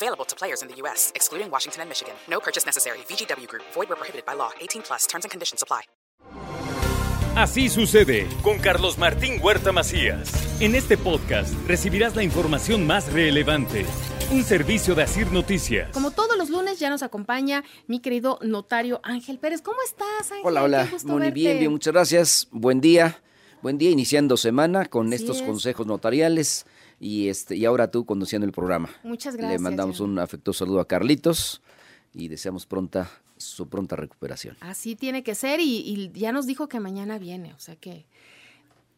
Available to players in the U.S., excluding Washington and Michigan. No purchase necessary. VGW Group. Void where prohibited by law. 18 plus. Terms and conditions apply. Así sucede con Carlos Martín Huerta Macías. En este podcast recibirás la información más relevante. Un servicio de Asir Noticias. Como todos los lunes ya nos acompaña mi querido notario Ángel Pérez. ¿Cómo estás, Ángel? Hola, hola. Muy verte. bien, bien, muchas gracias. Buen día. Buen día iniciando semana con Así estos es. consejos notariales y este y ahora tú conduciendo el programa. Muchas Le gracias. mandamos ya. un afectuoso saludo a Carlitos y deseamos pronta su pronta recuperación. Así tiene que ser y, y ya nos dijo que mañana viene, o sea que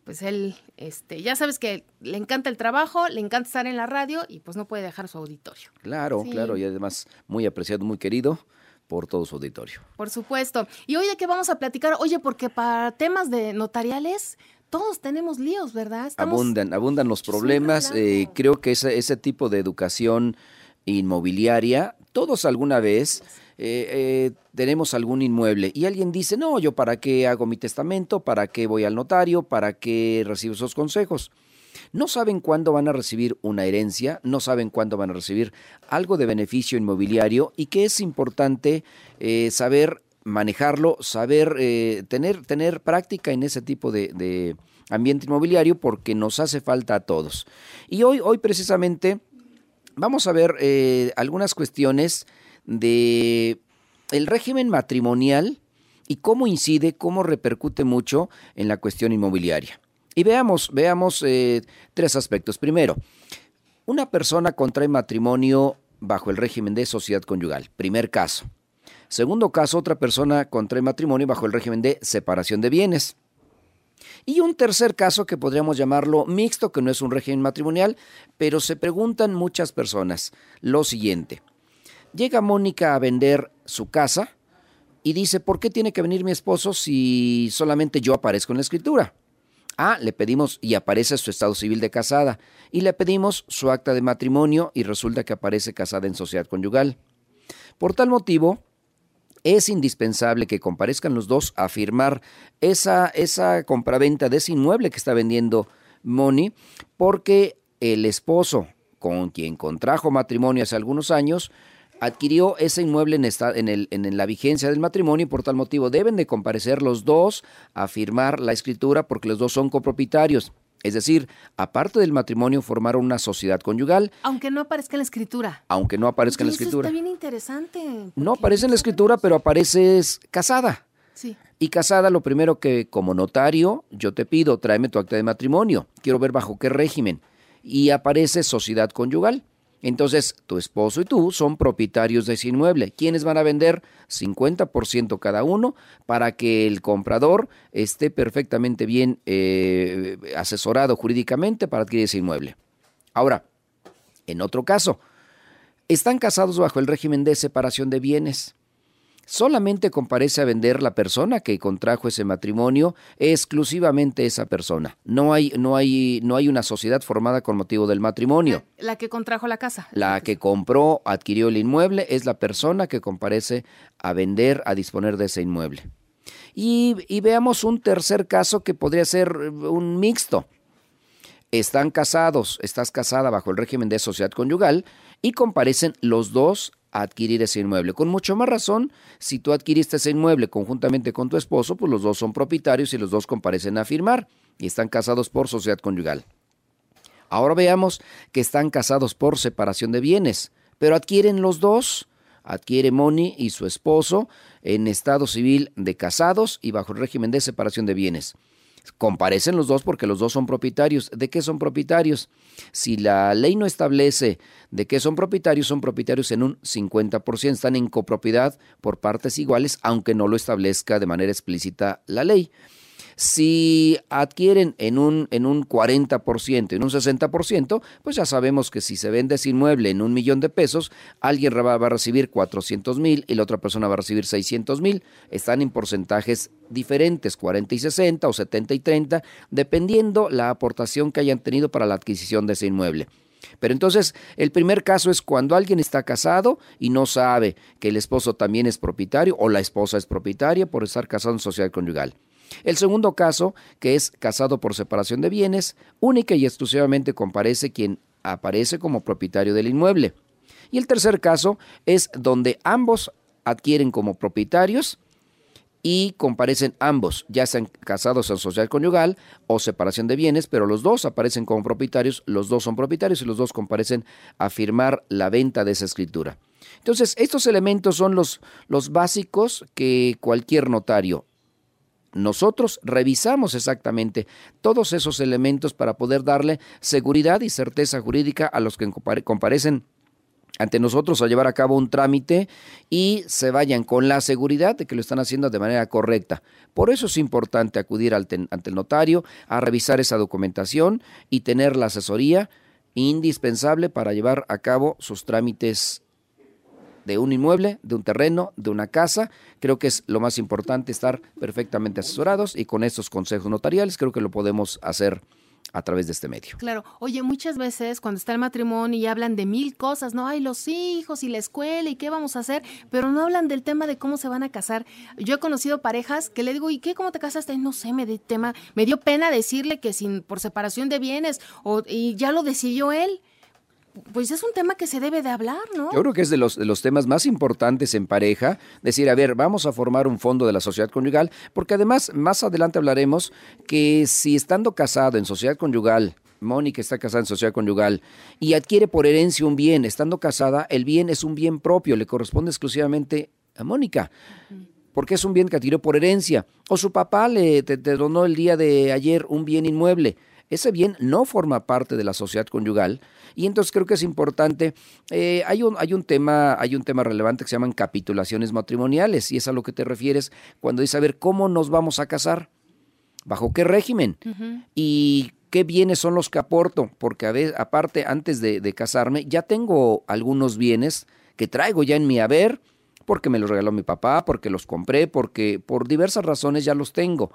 pues él, este, ya sabes que le encanta el trabajo, le encanta estar en la radio y pues no puede dejar su auditorio. Claro, Sí. claro, y además muy apreciado, muy querido por todo su auditorio. Por supuesto. Y hoy de qué vamos a platicar, oye, porque para temas de notariales todos tenemos líos, ¿verdad? Estamos- Abundan, abundan los problemas. eh, creo que ese, ese tipo de educación inmobiliaria, todos alguna vez eh, eh, tenemos algún inmueble y alguien dice, no, yo para qué hago mi testamento, para qué voy al notario, para qué recibo esos consejos. No saben cuándo van a recibir una herencia, no saben cuándo van a recibir algo de beneficio inmobiliario y que es importante eh, saber manejarlo, saber eh, tener, tener práctica en ese tipo de, ambiente inmobiliario porque nos hace falta a todos. Y hoy, hoy precisamente vamos a ver eh, algunas cuestiones de el régimen matrimonial y cómo incide, cómo repercute mucho en la cuestión inmobiliaria. Y veamos, veamos eh, tres aspectos. Primero, una persona contrae matrimonio bajo el régimen de sociedad conyugal. Primer caso. Segundo caso, otra persona contrae matrimonio bajo el régimen de separación de bienes. Y un tercer caso que podríamos llamarlo mixto, que no es un régimen matrimonial, pero se preguntan muchas personas lo siguiente. Llega Mónica a vender su casa y dice, ¿por qué tiene que venir mi esposo si solamente yo aparezco en la escritura? Ah, le pedimos y aparece su estado civil de casada y le pedimos su acta de matrimonio y resulta que aparece casada en sociedad conyugal. Por tal motivo, es indispensable que comparezcan los dos a firmar esa, esa compraventa de ese inmueble que está vendiendo Moni, porque el esposo con quien contrajo matrimonio hace algunos años adquirió ese inmueble en, esta- en, el- en la vigencia del matrimonio y por tal motivo deben de comparecer los dos a firmar la escritura porque los dos son copropietarios. Es decir, aparte del matrimonio formaron una sociedad conyugal, Aunque no aparezca en la escritura. aunque no aparezca en la eso escritura. Está bien interesante. No aparece en la escritura, pero apareces casada. Sí. Y casada, lo primero que como notario yo te pido, tráeme tu acta de matrimonio. Quiero ver bajo qué régimen. Y aparece sociedad conyugal. Entonces, tu esposo y tú son propietarios de ese inmueble. ¿Quiénes van a vender? 50% cada uno para que el comprador esté perfectamente bien eh, asesorado jurídicamente para adquirir ese inmueble. Ahora, en otro caso, están casados bajo el régimen de separación de bienes. Solamente comparece a vender la persona que contrajo ese matrimonio, exclusivamente esa persona. No hay, no hay, no hay una sociedad formada con motivo del matrimonio. La, la que contrajo la casa. La que compró, adquirió el inmueble, es la persona que comparece a vender, a disponer de ese inmueble. Y, y veamos un tercer caso que podría ser un mixto. Están casados, estás casada bajo el régimen de sociedad conyugal y comparecen los dos a adquirir ese inmueble. Con mucho más razón, si tú adquiriste ese inmueble conjuntamente con tu esposo, pues los dos son propietarios y los dos comparecen a firmar y están casados por sociedad conyugal. Ahora veamos que están casados por separación de bienes, pero adquieren los dos. Adquiere Moni y su esposo en estado civil de casados y bajo el régimen de separación de bienes. Comparecen los dos porque los dos son propietarios. ¿De qué son propietarios? Si la ley no establece de qué son propietarios, son propietarios en un 50%. Están en copropiedad por partes iguales, aunque no lo establezca de manera explícita la ley. Si adquieren en un, en un 40%, en un 60%, pues ya sabemos que si se vende ese inmueble en un millón de pesos, alguien va, va a recibir 400 mil y la otra persona va a recibir 600 mil. Están en porcentajes diferentes, 40 y 60 o 70 y 30, dependiendo la aportación que hayan tenido para la adquisición de ese inmueble. Pero entonces, el primer caso es cuando alguien está casado y no sabe que el esposo también es propietario o la esposa es propietaria por estar casado en sociedad conyugal. El segundo caso, que es casado por separación de bienes, única y exclusivamente comparece quien aparece como propietario del inmueble. Y el tercer caso es donde ambos adquieren como propietarios y comparecen ambos, ya sean casados en sociedad conyugal o separación de bienes, pero los dos aparecen como propietarios, los dos son propietarios y los dos comparecen a firmar la venta de esa escritura. Entonces, estos elementos son los, los básicos que cualquier notario nosotros revisamos exactamente todos esos elementos para poder darle seguridad y certeza jurídica a los que comparecen ante nosotros a llevar a cabo un trámite y se vayan con la seguridad de que lo están haciendo de manera correcta. Por eso es importante acudir ante el notario a revisar esa documentación y tener la asesoría indispensable para llevar a cabo sus trámites de un inmueble, de un terreno, de una casa. Creo que es lo más importante estar perfectamente asesorados y con estos consejos notariales creo que lo podemos hacer a través de este medio. Claro. Oye, muchas veces cuando está el matrimonio y hablan de mil cosas, ¿no? Hay los hijos y la escuela y qué vamos a hacer, pero no hablan del tema de cómo se van a casar. Yo he conocido parejas que le digo, ¿y qué? ¿Cómo te casaste? No sé, me, de tema, me dio pena decirle que sin por separación de bienes o, y ya lo decidió él pues es un tema que se debe de hablar, ¿no? Yo creo que es de los, de los temas más importantes en pareja, decir, a ver, vamos a formar un fondo de la sociedad conyugal, porque además más adelante hablaremos que si estando casado en sociedad conyugal, Mónica está casada en sociedad conyugal y adquiere por herencia un bien, estando casada, el bien es un bien propio, le corresponde exclusivamente a Mónica. Porque es un bien que adquirió por herencia. O su papá le te donó el día de ayer un bien inmueble. Ese bien no forma parte de la sociedad conyugal, y entonces creo que es importante, eh, hay, un, hay, un tema, hay un tema relevante que se llaman capitulaciones matrimoniales y es a lo que te refieres cuando dices, a ver, ¿cómo nos vamos a casar? ¿Bajo qué régimen? Y qué bienes son los que aporto, porque a ver, aparte, antes de, de, casarme, ya tengo algunos bienes que traigo ya en mi haber, porque me los regaló mi papá, porque los compré, porque por diversas razones ya los tengo.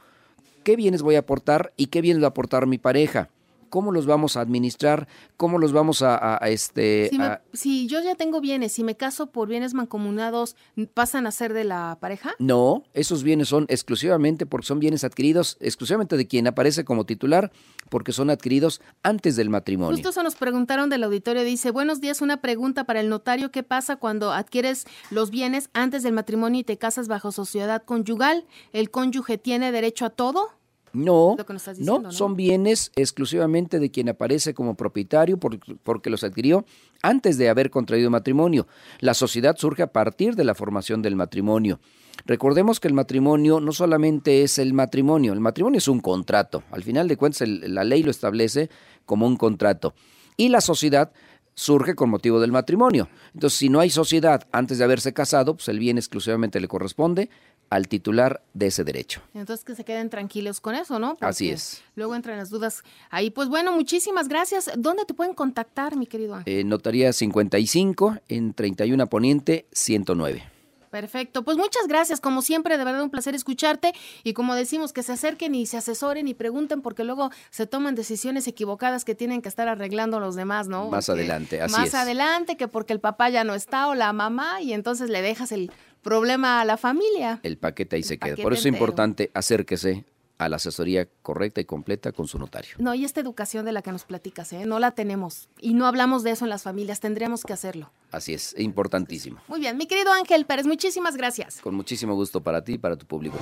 ¿Qué bienes voy a aportar y qué bienes va a aportar mi pareja? Cómo los vamos a administrar, cómo los vamos a, este... Si, yo ya tengo bienes, si me caso por bienes mancomunados, ¿pasan a ser de la pareja? No, esos bienes son exclusivamente porque son bienes adquiridos exclusivamente de quien aparece como titular, porque son adquiridos antes del matrimonio. Justo eso nos preguntaron del auditorio, dice, buenos días, una pregunta para el notario, ¿qué pasa cuando adquieres los bienes antes del matrimonio y te casas bajo sociedad conyugal? ¿El cónyuge tiene derecho a todo? No, no, son bienes exclusivamente de quien aparece como propietario porque los adquirió antes de haber contraído matrimonio. La sociedad surge a partir de la formación del matrimonio. Recordemos que el matrimonio no solamente es el matrimonio, el matrimonio es un contrato. Al final de cuentas, la ley lo establece como un contrato. Y la sociedad surge con motivo del matrimonio. Entonces, si no hay sociedad antes de haberse casado, pues el bien exclusivamente le corresponde al titular de ese derecho. Entonces que se queden tranquilos con eso, ¿no? Así es. Luego entran las dudas ahí. Pues bueno, muchísimas gracias. ¿Dónde te pueden contactar, mi querido Ángel? Eh, notaría 55 en 31 Poniente 109. Perfecto, pues muchas gracias, como siempre, de verdad un placer escucharte y como decimos, que se acerquen y se asesoren y pregunten porque luego se toman decisiones equivocadas que tienen que estar arreglando los demás, ¿no? Más adelante, así Más adelante, que porque el papá ya no está o la mamá y entonces le dejas el problema a la familia. El paquete ahí se queda. Por eso es importante acérquese a la asesoría correcta y completa con su notario. No, y esta educación de la que nos platicas, ¿eh? no la tenemos y no hablamos de eso en las familias, tendríamos que hacerlo. Así es, importantísimo. Muy bien, mi querido Ángel Pérez, muchísimas gracias. Con muchísimo gusto para ti y para tu público.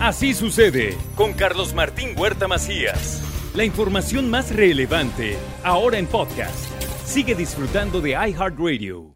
Así sucede con Carlos Martín Huerta Macías. La información más relevante, ahora en podcast. Sigue disfrutando de iHeartRadio.